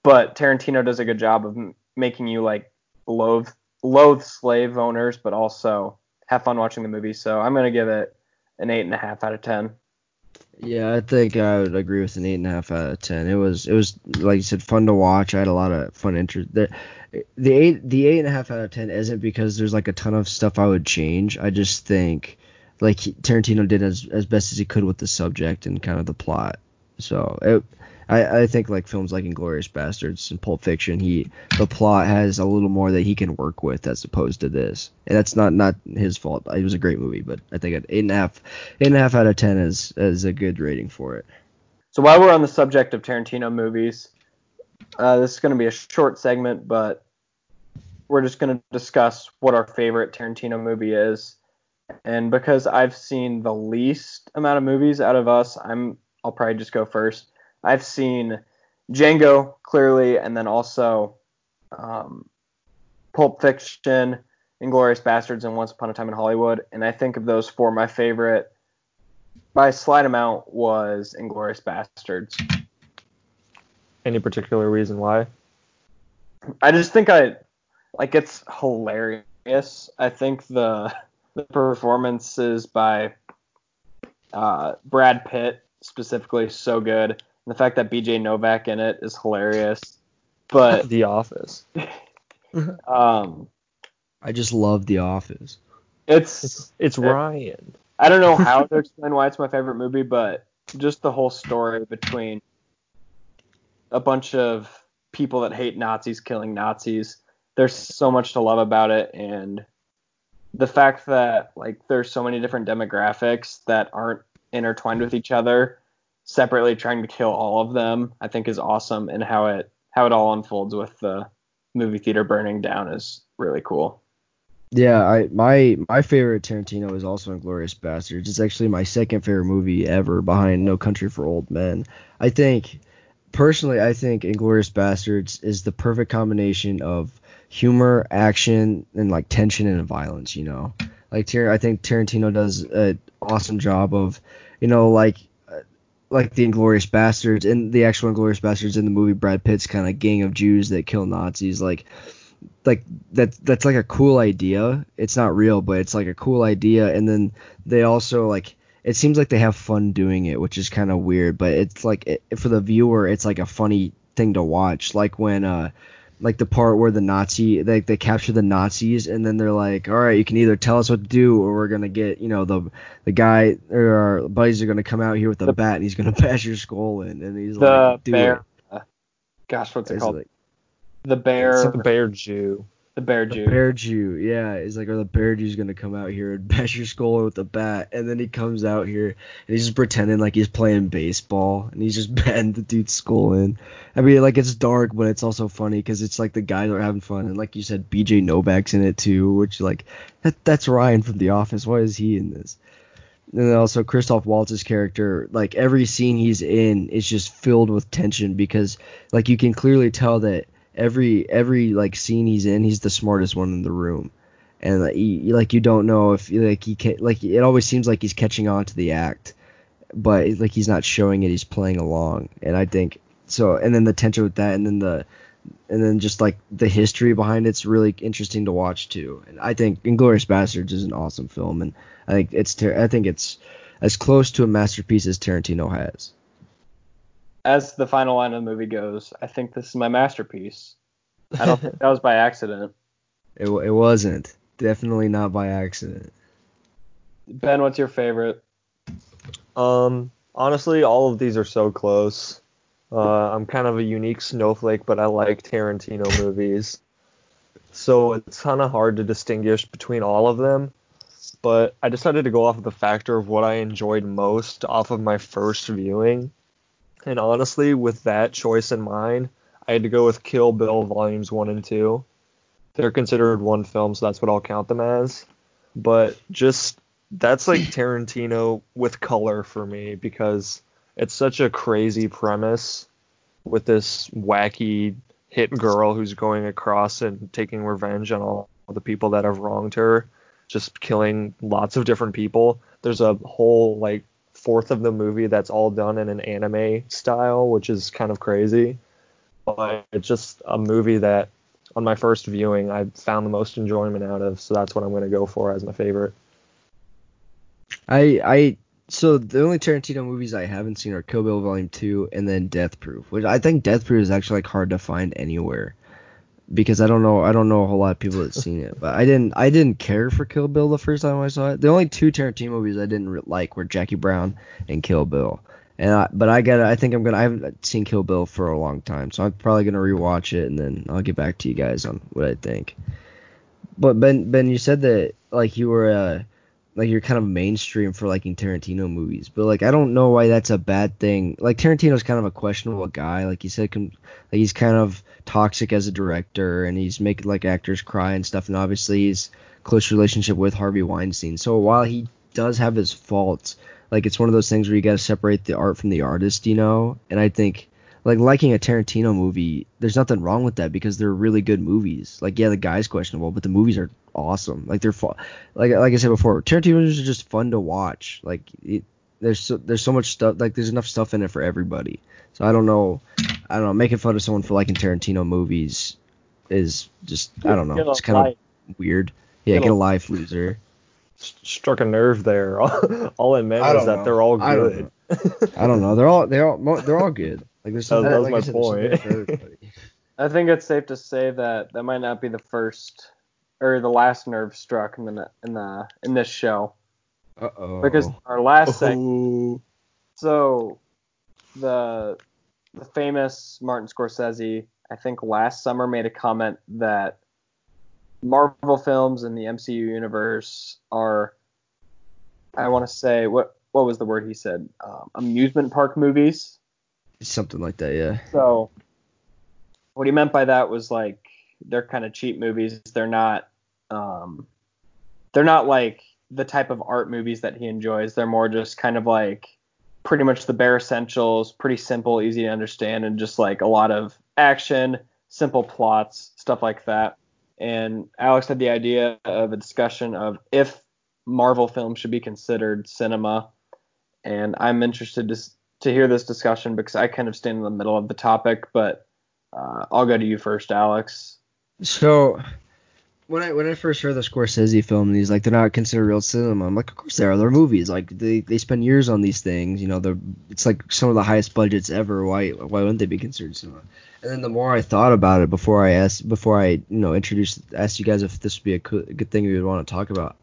But Tarantino does a good job of m- making you like loathe loathe slave owners, but also have fun watching the movie. So I'm gonna give it an eight and a half out of ten. Yeah, I think I would agree with an eight and a half out of ten. It was it was like you said, fun to watch. I had a lot of fun interest. The, the eight the eight and a half out of ten isn't because there's like a ton of stuff I would change. I just think like Tarantino did as as best as he could with the subject and kind of the plot. So it, I I think like films like Inglourious Basterds and Pulp Fiction, he the plot has a little more that he can work with as opposed to this. And that's not not his fault. It was a great movie, but I think an eight and a half eight and a half out of ten is is a good rating for it. So while we're on the subject of Tarantino movies, uh, this is going to be a short segment, but we're just going to discuss what our favorite Tarantino movie is. And because I've seen the least amount of movies out of us, I'm I'll probably just go first. I've seen Django clearly, and then also um, Pulp Fiction, Inglourious Basterds, and Once Upon a Time in Hollywood. And I think of those four, my favorite by a slight amount was Inglourious Basterds. Any particular reason why? I just think I like it's hilarious. I think the the performances by uh, Brad Pitt specifically so good. And the fact that BJ Novak in it is hilarious. But The Office. um, I just love The Office. it's It's it's Ryan. I don't know how to explain why it's my favorite movie, but just the whole story between a bunch of people that hate Nazis killing Nazis. There's so much to love about it, and the fact that like there's so many different demographics that aren't intertwined with each other, separately trying to kill all of them, I think is awesome, and how it how it all unfolds with the movie theater burning down is really cool. Yeah, I my my favorite Tarantino is also Inglourious Basterds. It's actually my second favorite movie ever, behind No Country for Old Men. I think, personally, I think Inglourious Basterds is the perfect combination of humor, action, and like tension and violence. You know, like Tar- I think Tarantino does an awesome job of, you know, like uh, like the Inglourious Basterds and the actual Inglourious Basterds in the movie Brad Pitt's kind of gang of Jews that kill Nazis like like that that's like a cool idea. It's not real, but it's like a cool idea and then they also like it seems like they have fun doing it, which is kind of weird, but it's like it, for the viewer it's like a funny thing to watch like when uh like the part where the Nazi they they capture the Nazis and then they're like, all right, you can either tell us what to do or we're gonna get you know the the guy or our buddies are gonna come out here with a The- bat and he's gonna bash your skull in and he's The like, do bear, it. gosh, what's it It's called? like, the bear, It's the Bear Jew. The bear the bear Jew, yeah, it's like, are the bear Jew's gonna come out here and bash your skull with a bat, and then he comes out here and he's just pretending like he's playing baseball, and he's just batting the dude's skull in. I mean, like it's dark, but it's also funny because it's like the guys are having fun, and like you said, B.J. Novak's in it too, which like that that's Ryan from The Office. Why is he in this? And then also Christoph Waltz's character, like every scene he's in is just filled with tension because like you can clearly tell that every every like scene he's in, he's the smartest one in the room. And like, like you don't know if like he can, like it always seems like he's catching on to the act, but like he's not showing it, he's playing along. And I think so and then the tension with that and then the and then just like the history behind it's really interesting to watch too. And I think Inglourious Basterds is an awesome film, and I think it's ter- I think it's as close to a masterpiece as Tarantino has. As the final line of the movie goes, I think this is my masterpiece. I don't think that was by accident. It it wasn't definitely not by accident. Ben, what's your favorite? Um, honestly, all of these are so close. Uh, I'm kind of a unique snowflake, but I like Tarantino movies. So it's kind of hard to distinguish between all of them. But I decided to go off of the factor of what I enjoyed most off of my first viewing. And honestly, with that choice in mind, I had to go with Kill Bill Volumes 1 and 2. They're considered one film, so that's what I'll count them as. But just that's like Tarantino with color for me because it's such a crazy premise with this wacky hit girl who's going across and taking revenge on all the people that have wronged her, just killing lots of different people. There's a whole like fourth of the movie that's all done in an anime style, which is kind of crazy. But it's just a movie that on my first viewing I found the most enjoyment out of, so that's what I'm going to go for as my favorite. I I so the only Tarantino movies I haven't seen are Kill Bill Volume Two and then Death Proof, which I think Death Proof is actually like hard to find anywhere because I don't know I don't know a whole lot of people that seen it, but I didn't I didn't care for Kill Bill the first time I saw it. The only two Tarantino movies I didn't like were Jackie Brown and Kill Bill. And I, but I got I think I'm gonna I haven't seen Kill Bill for a long time, so I'm probably gonna rewatch it and then I'll get back to you guys on what I think. But Ben Ben, you said that like you were uh like you're kind of mainstream for liking Tarantino movies, but like I don't know why that's a bad thing. Like Tarantino's kind of a questionable guy. Like you said, like he's kind of toxic as a director, and he's making like actors cry and stuff. And obviously he's close relationship with Harvey Weinstein. So while he does have his faults, like it's one of those things where you got to separate the art from the artist, you know. And I think like liking a Tarantino movie, there's nothing wrong with that because they're really good movies. Like yeah, the guy's questionable, but the movies are awesome. Like they're fun. Like like I said before, Tarantino movies are just fun to watch. Like it, there's so, there's so much stuff. Like there's enough stuff in it for everybody. So I don't know. I don't know. Making fun of someone for liking Tarantino movies is just I don't know. It's kind of weird. Yeah, get, get a life, loser. Struck a nerve there. all it meant was that know. they're all good. I don't, know. I don't know. They're all they're all they're all good. Like there's oh, some, that, like my said, point. I think it's safe to say that that might not be the first or the last nerve struck in the in the in this show. Uh oh. Because our last segment. So the the famous Martin Scorsese, I think last summer made a comment that Marvel films and the MCU universe are, I want to say what what was the word he said? Um, amusement park movies. Something like that, yeah. So what he meant by that was like they're kind of cheap movies. They're not um, they're not like the type of art movies that he enjoys. They're more just kind of like pretty much the bare essentials, pretty simple, easy to understand, and just like a lot of action, simple plots, stuff like that. And Alex had the idea of a discussion of if Marvel films should be considered cinema. And I'm interested to, to hear this discussion because I kind of stand in the middle of the topic, but uh, I'll go to you first, Alex. So when I when I first heard the Scorsese film he's like they're not considered real cinema, I'm like of course they are. They're movies. Like they, they spend years on these things. You know, they're it's like some of the highest budgets ever. Why why wouldn't they be considered cinema? And then the more I thought about it before I asked before I you know introduced asked you guys if this would be a good thing we would want to talk about,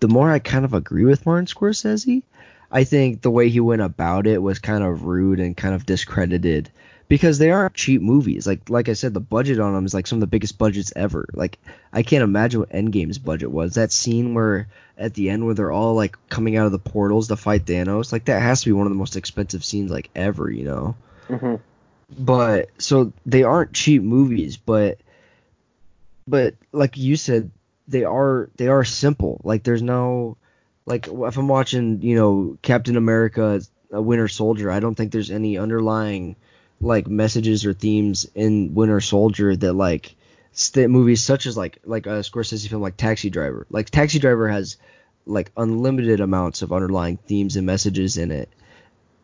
the more I kind of agree with Martin Scorsese. I think the way he went about it was kind of rude and kind of discredited because they aren't cheap movies. Like like I said, the budget on them is like some of the biggest budgets ever. Like I can't imagine what Endgame's budget was. That scene where at the end where they're all like coming out of the portals to fight Thanos, like that has to be one of the most expensive scenes like ever, you know. Mm-hmm. But so they aren't cheap movies, but but like you said, they are they are simple. Like there's no like if I'm watching, you know, Captain America, a Winter Soldier, I don't think there's any underlying like messages or themes in Winter Soldier that like st- movies such as like like a Scorsese film like Taxi Driver. Like Taxi Driver has like unlimited amounts of underlying themes and messages in it.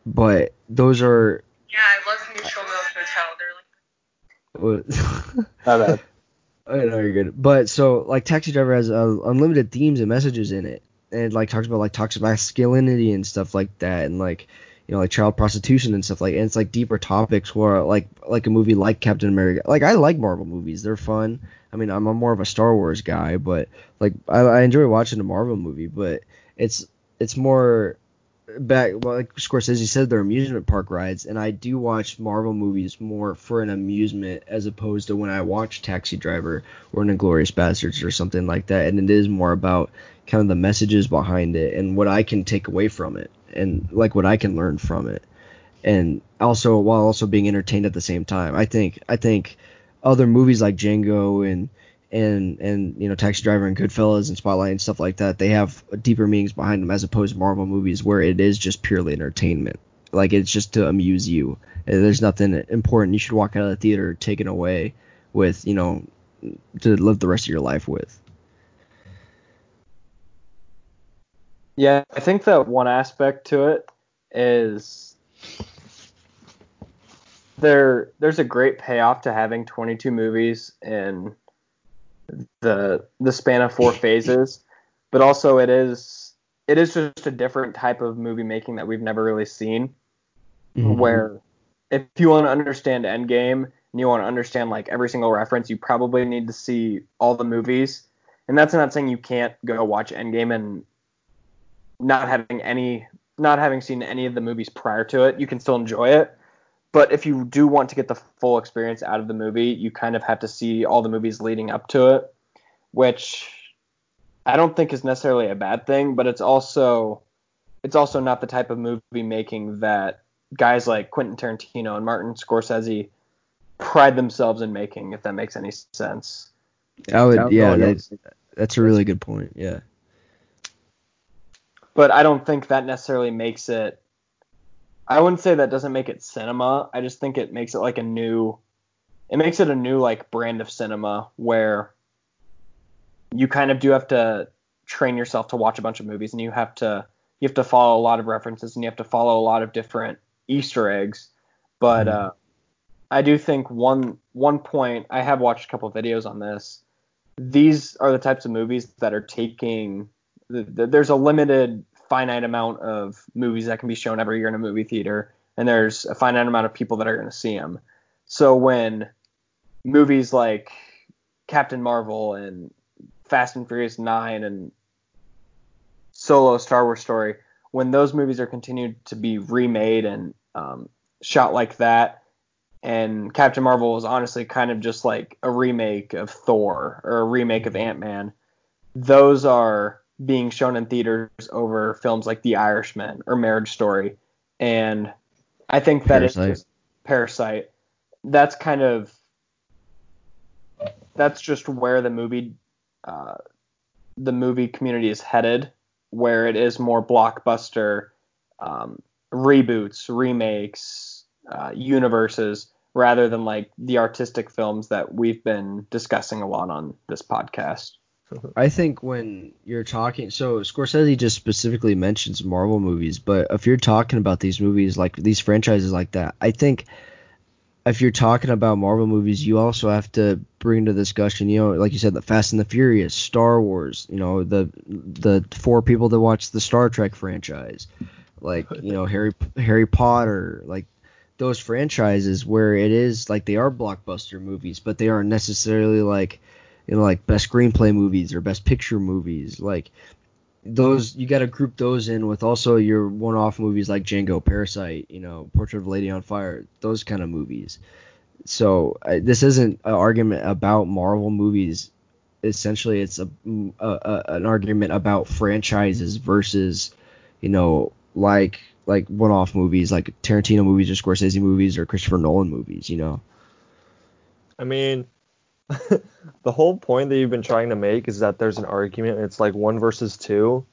But those are Yeah, I love Neutral Milk Hotel. They're like what My bad. I know you're good. But so like Taxi Driver has uh, unlimited themes and messages in it, and like talks about like toxic masculinity and stuff like that, and like you know like child prostitution and stuff like. And it's like deeper topics where like like a movie like Captain America. Like I like Marvel movies; they're fun. I mean, I'm a more of a Star Wars guy, but like I, I enjoy watching a Marvel movie, but it's it's more back well, like Scorsese said they're amusement park rides and I do watch Marvel movies more for an amusement as opposed to when I watch Taxi Driver or Inglourious Basterds or something like that and it is more about kind of the messages behind it and what I can take away from it and like what I can learn from it and also while also being entertained at the same time I think I think other movies like Django and and and you know Taxi Driver and Goodfellas and Spotlight and stuff like that, they have deeper meanings behind them as opposed to Marvel movies where it is just purely entertainment. Like it's just to amuse you. There's nothing important you should walk out of the theater taken away with, you know, to live the rest of your life with. Yeah, I think that one aspect to it is there there's a great payoff to having 22 movies in the the span of four phases, but also it is it is just a different type of movie making that we've never really seen. Mm-hmm. Where if you want to understand Endgame and you want to understand like every single reference, you probably need to see all the movies. And that's not saying you can't go watch Endgame and not having any not having seen any of the movies prior to it, you can still enjoy it. But if you do want to get the full experience out of the movie, you kind of have to see all the movies leading up to it, which I don't think is necessarily a bad thing, but it's also it's also not the type of movie making that guys like Quentin Tarantino and Martin Scorsese pride themselves in making, if that makes any sense. I would, yeah, no, oh, no. that's, that's a really good point. Yeah. But I don't think that necessarily makes it. I wouldn't say that doesn't make it cinema. I just think it makes it like a new. It makes it a new like brand of cinema where you kind of do have to train yourself to watch a bunch of movies and you have to you have to follow a lot of references and you have to follow a lot of different Easter eggs. But uh, I do think one one point I have watched a couple of videos on this. These are the types of movies that are taking th- th- there's a limited finite amount of movies that can be shown every year in a movie theater and there's a finite amount of people that are going to see them so when movies like captain marvel and fast and furious 9 and solo star wars story when those movies are continued to be remade and um, shot like that and captain marvel was honestly kind of just like a remake of thor or a remake of ant-man those are being shown in theaters over films like The Irishman or Marriage Story, and I think that is Parasite. just Parasite. That's kind of that's just where the movie uh, the movie community is headed, where it is more blockbuster um, reboots, remakes, uh, universes, rather than like the artistic films that we've been discussing a lot on this podcast. I think when you're talking, so Scorsese just specifically mentions Marvel movies, but if you're talking about these movies like these franchises like that, I think if you're talking about Marvel movies, you also have to bring into discussion, you know, like you said, the Fast and the Furious, Star Wars, you know, the the four people that watch the Star Trek franchise, like you know Harry Harry Potter, like those franchises where it is like they are blockbuster movies, but they aren't necessarily like know like best screenplay movies or best picture movies like those you got to group those in with also your one-off movies like Django, Parasite, you know, Portrait of a Lady on Fire, those kind of movies. So uh, this isn't an argument about Marvel movies. Essentially, it's a, a, a an argument about franchises versus, you know, like like one-off movies like Tarantino movies or Scorsese movies or Christopher Nolan movies. You know. I mean, the whole point that you've been trying to make is that there's an argument. It's like one versus two.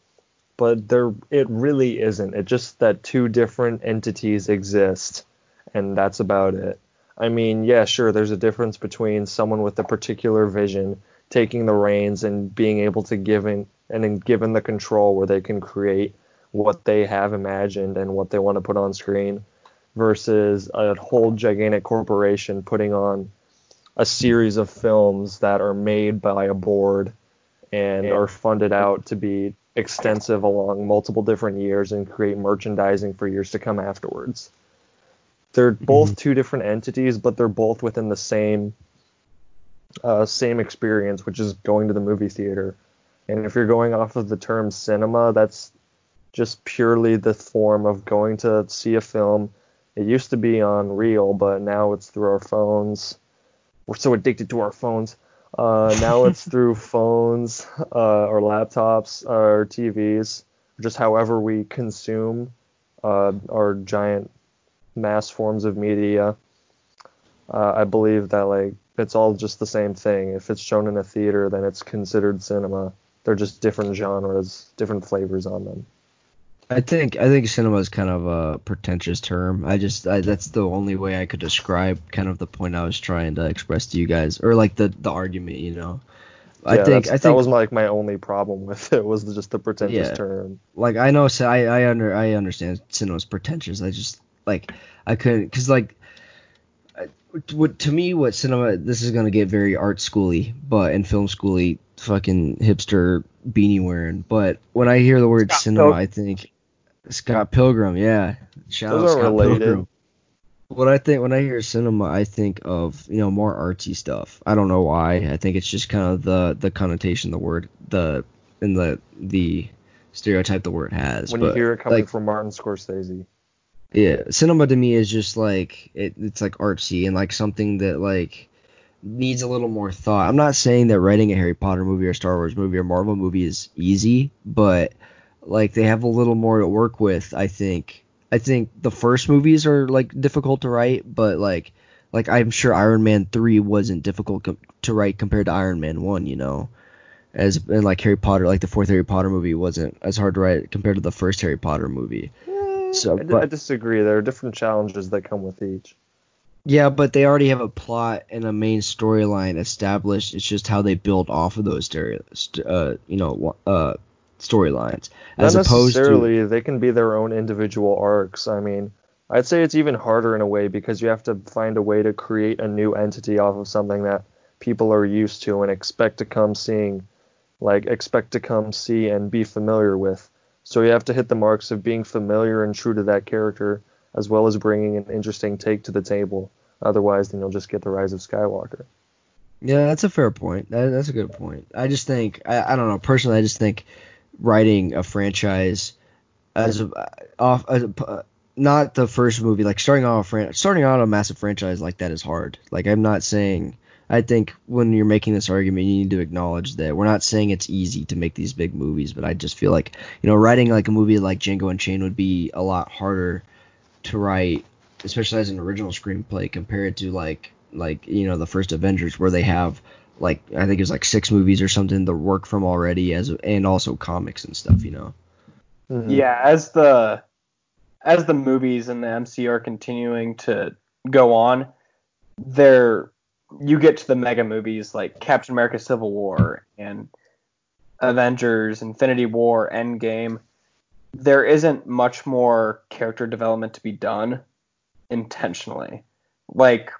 but there it really isn't. It's just that two different entities exist, and that's about it. I mean, yeah, sure, there's a difference between someone with a particular vision taking the reins and being able to give in and then given the control where they can create what they have imagined and what they want to put on screen versus a whole gigantic corporation putting on a series of films that are made by a board and are funded out to be extensive along multiple different years and create merchandising for years to come afterwards. They're both mm-hmm. two different entities, but they're both within the same uh, same experience, which is going to the movie theater. And if you're going off of the term cinema, that's just purely the form of going to see a film. It used to be on reel, but now it's through our phones. We're so addicted to our phones. Uh, now it's through phones uh, or laptops or TVs, just however we consume uh, our giant mass forms of media. Uh, I believe that like it's all just the same thing. If it's shown in a theater, then it's considered cinema. They're just different genres, different flavors on them. I think I think cinema is kind of a pretentious term. I just I, that's the only way I could describe kind of the point I was trying to express to you guys, or like the the argument, you know. I yeah, think I think that was like my only problem with it was just the pretentious yeah, term. Like I know, so I I under I understand cinema's pretentious. I just like I couldn't because like what to me what cinema this is gonna get very art schooly, but in film schooly fucking hipster beanie wearing. But when I hear the word Scott cinema, Pilgrim. I think Scott Pilgrim. Yeah, shout Those out Scott related. Pilgrim. What I think when I hear cinema, I think of you know more artsy stuff. I don't know why. I think it's just kind of the the connotation the word the in the the stereotype the word has. When but, you hear it coming like, from Martin Scorsese. Yeah, cinema to me is just like it, it's like artsy and like something that like needs a little more thought. I'm not saying that writing a Harry Potter movie or Star Wars movie or Marvel movie is easy, but like they have a little more to work with. I think. I think the first movies are like difficult to write, but like like I'm sure Iron Man three wasn't difficult com- to write compared to Iron Man one. You know, as and like Harry Potter, like the fourth Harry Potter movie wasn't as hard to write compared to the first Harry Potter movie. So, I, but, I disagree. There are different challenges that come with each. Yeah, but they already have a plot and a main storyline established. It's just how they build off of those uh, you know, uh, storylines. As Not opposed necessarily, to, they can be their own individual arcs. I mean, I'd say it's even harder in a way because you have to find a way to create a new entity off of something that people are used to and expect to come seeing, like expect to come see and be familiar with. So you have to hit the marks of being familiar and true to that character, as well as bringing an interesting take to the table. Otherwise, then you'll just get the Rise of Skywalker. Yeah, that's a fair point. That, that's a good point. I just think I, I don't know personally. I just think writing a franchise as a, off as a, not the first movie like starting off a fran- starting out a massive franchise like that is hard. Like I'm not saying I think when you're making this argument, you need to acknowledge that we're not saying it's easy to make these big movies, but I just feel like you know writing like a movie like Django Unchained would be a lot harder to write, especially as an original screenplay compared to like like you know the first Avengers where they have like I think it was like six movies or something to work from already as and also comics and stuff, you know. Mm-hmm. Yeah, as the as the movies and the MCU are continuing to go on, they're you get to the mega movies like Captain America: Civil War and Avengers: Infinity War, Endgame. There isn't much more character development to be done intentionally. Like,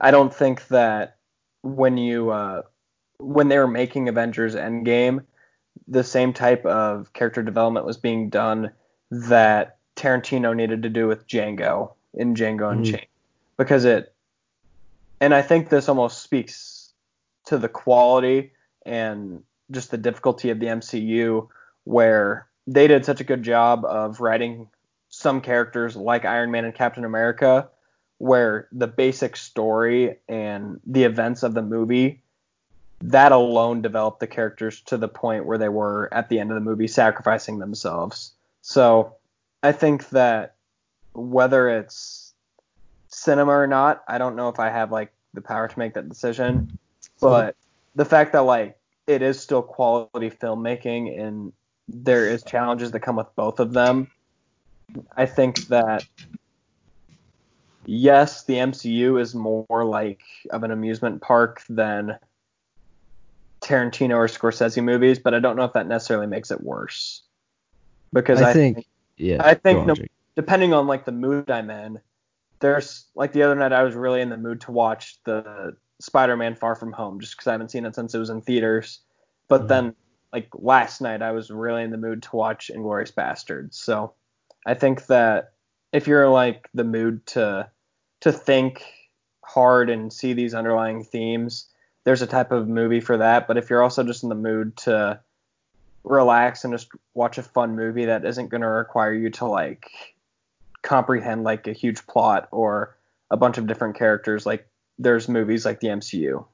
I don't think that when you uh, when they were making Avengers: Endgame, the same type of character development was being done that Tarantino needed to do with Django in Django mm-hmm. Unchained because it and I think this almost speaks to the quality and just the difficulty of the MCU, where they did such a good job of writing some characters like Iron Man and Captain America, where the basic story and the events of the movie that alone developed the characters to the point where they were at the end of the movie sacrificing themselves. So I think that whether it's cinema or not. I don't know if I have like the power to make that decision, but the fact that like it is still quality filmmaking and there is challenges that come with both of them. I think that yes, the MCU is more like of an amusement park than Tarantino or Scorsese movies, but I don't know if that necessarily makes it worse. Because I, I think, yeah. I think on, no- depending on like the mood I'm in, there's like the other night I was really in the mood to watch the Spider-Man Far From Home just because I haven't seen it since it was in theaters. But Mhm. then like last night I was really in the mood to watch Inglourious Basterds. So I think that if you're like the mood to to think hard and see these underlying themes, there's a type of movie for that. But if you're also just in the mood to relax and just watch a fun movie that isn't going to require you to like comprehend like a huge plot or a bunch of different characters like there's movies like the MCU.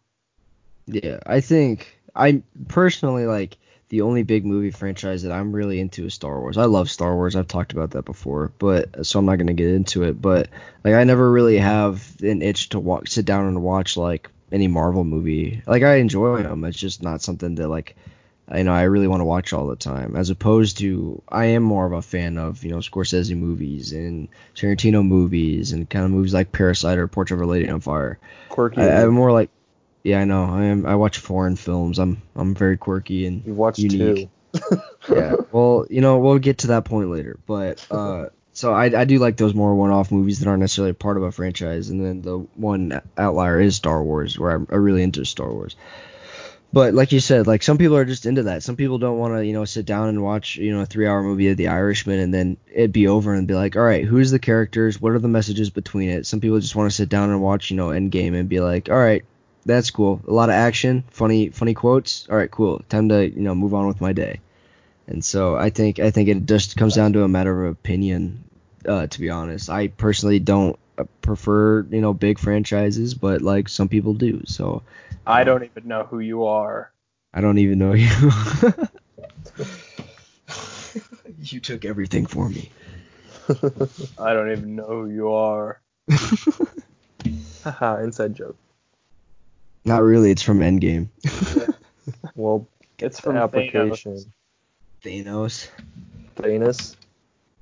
Yeah, I think I personally like the only big movie franchise that I'm really into is Star Wars. I love Star Wars. I've talked about that before, but so I'm not gonna get into it. But like I never really have an itch to walk, sit down and watch like any Marvel movie. Like I enjoy them. It's just not something that like I know I really want to watch all the time. As opposed to I am more of a fan of you know Scorsese movies and Tarantino movies and kind of movies like Parasite or Portrait of a Lady on Fire. Quirky. I, I'm more like, yeah, I know. I am. I watch foreign films. I'm I'm very quirky and You've watched unique. two. yeah. Well, you know, we'll get to that point later. But uh, so I I do like those more one-off movies that aren't necessarily part of a franchise. And then the one outlier is Star Wars, where I'm, I'm really into Star Wars. But like you said, like some people are just into that. Some people don't want to, you know, sit down and watch, you know, a three-hour movie of The Irishman and then it'd be over and be like, all right, who's the characters? What are the messages between it? Some people just want to sit down and watch, you know, Endgame and be like, all right, that's cool. A lot of action, funny, funny quotes. All right, cool. Time to, you know, move on with my day. And so I think I think it just comes down to a matter of opinion. Uh, to be honest, I personally don't uh, prefer, you know, big franchises, but like some people do. So I don't even know who you are. I don't even know you. you took everything for me. I don't even know who you are. Haha, inside joke. Not really. It's from Endgame. Well, It's from application. Thanos. Thanos.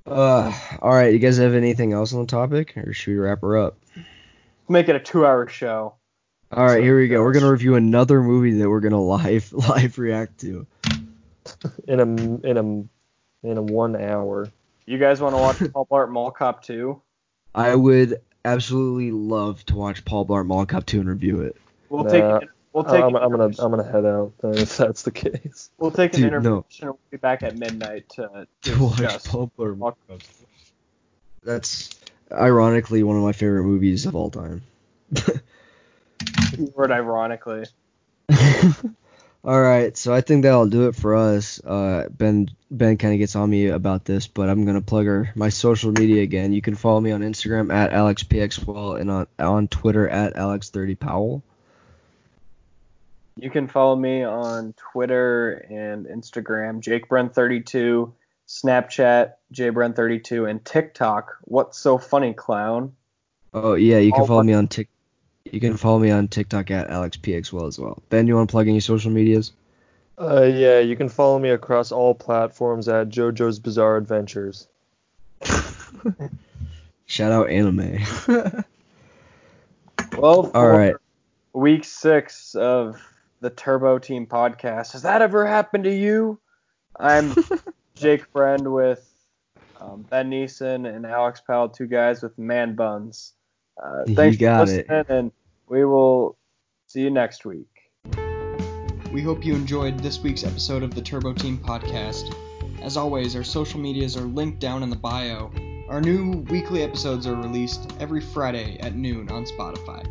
Uh, all right. You guys have anything else on the topic, or should we wrap her up? Make it a two-hour show. All right, here we go. We're gonna review another movie that we're gonna live live react to. In a in a in a one hour. You guys want to watch Paul Blart Mall Cop 2? I would absolutely love to watch Paul Blart Mall Cop 2 and review it. We'll Nah. take an, we'll take I'm, I'm gonna I'm gonna head out then if that's the case. we'll take an Dude, intermission no. and we'll be back at midnight to To watch discuss. Paul Blart. Mall Cop. That's ironically one of my favorite movies of all time. Keyword ironically. All right, so I think that'll do it for us. Uh, ben Ben kind of gets on me about this, but I'm gonna plug our, my social media again. You can follow me on Instagram at alexpxwell and on on Twitter at alex30powell. You can follow me on Twitter and Instagram, JakeBrend32, Snapchat, JBrend32, and TikTok. What's so funny, clown? Oh yeah, you can All follow one- me on Tik. You can follow me on TikTok at alexpxwell as well. Ben, you want to plug any social medias? Uh, yeah, you can follow me across all platforms at JoJo's Bizarre Adventures. Shout out anime. Well, All right. week six of the Turbo Team podcast. Has that ever happened to you? I'm Jake Brend with um, Ben Neeson and Alex Powell, two guys with man buns. Uh, You thanks got for it. listening, and we will see you next week. We hope you enjoyed this week's episode of the Turbo Team podcast. As always, our social medias are linked down in the bio. Our new weekly episodes are released every Friday at noon on Spotify.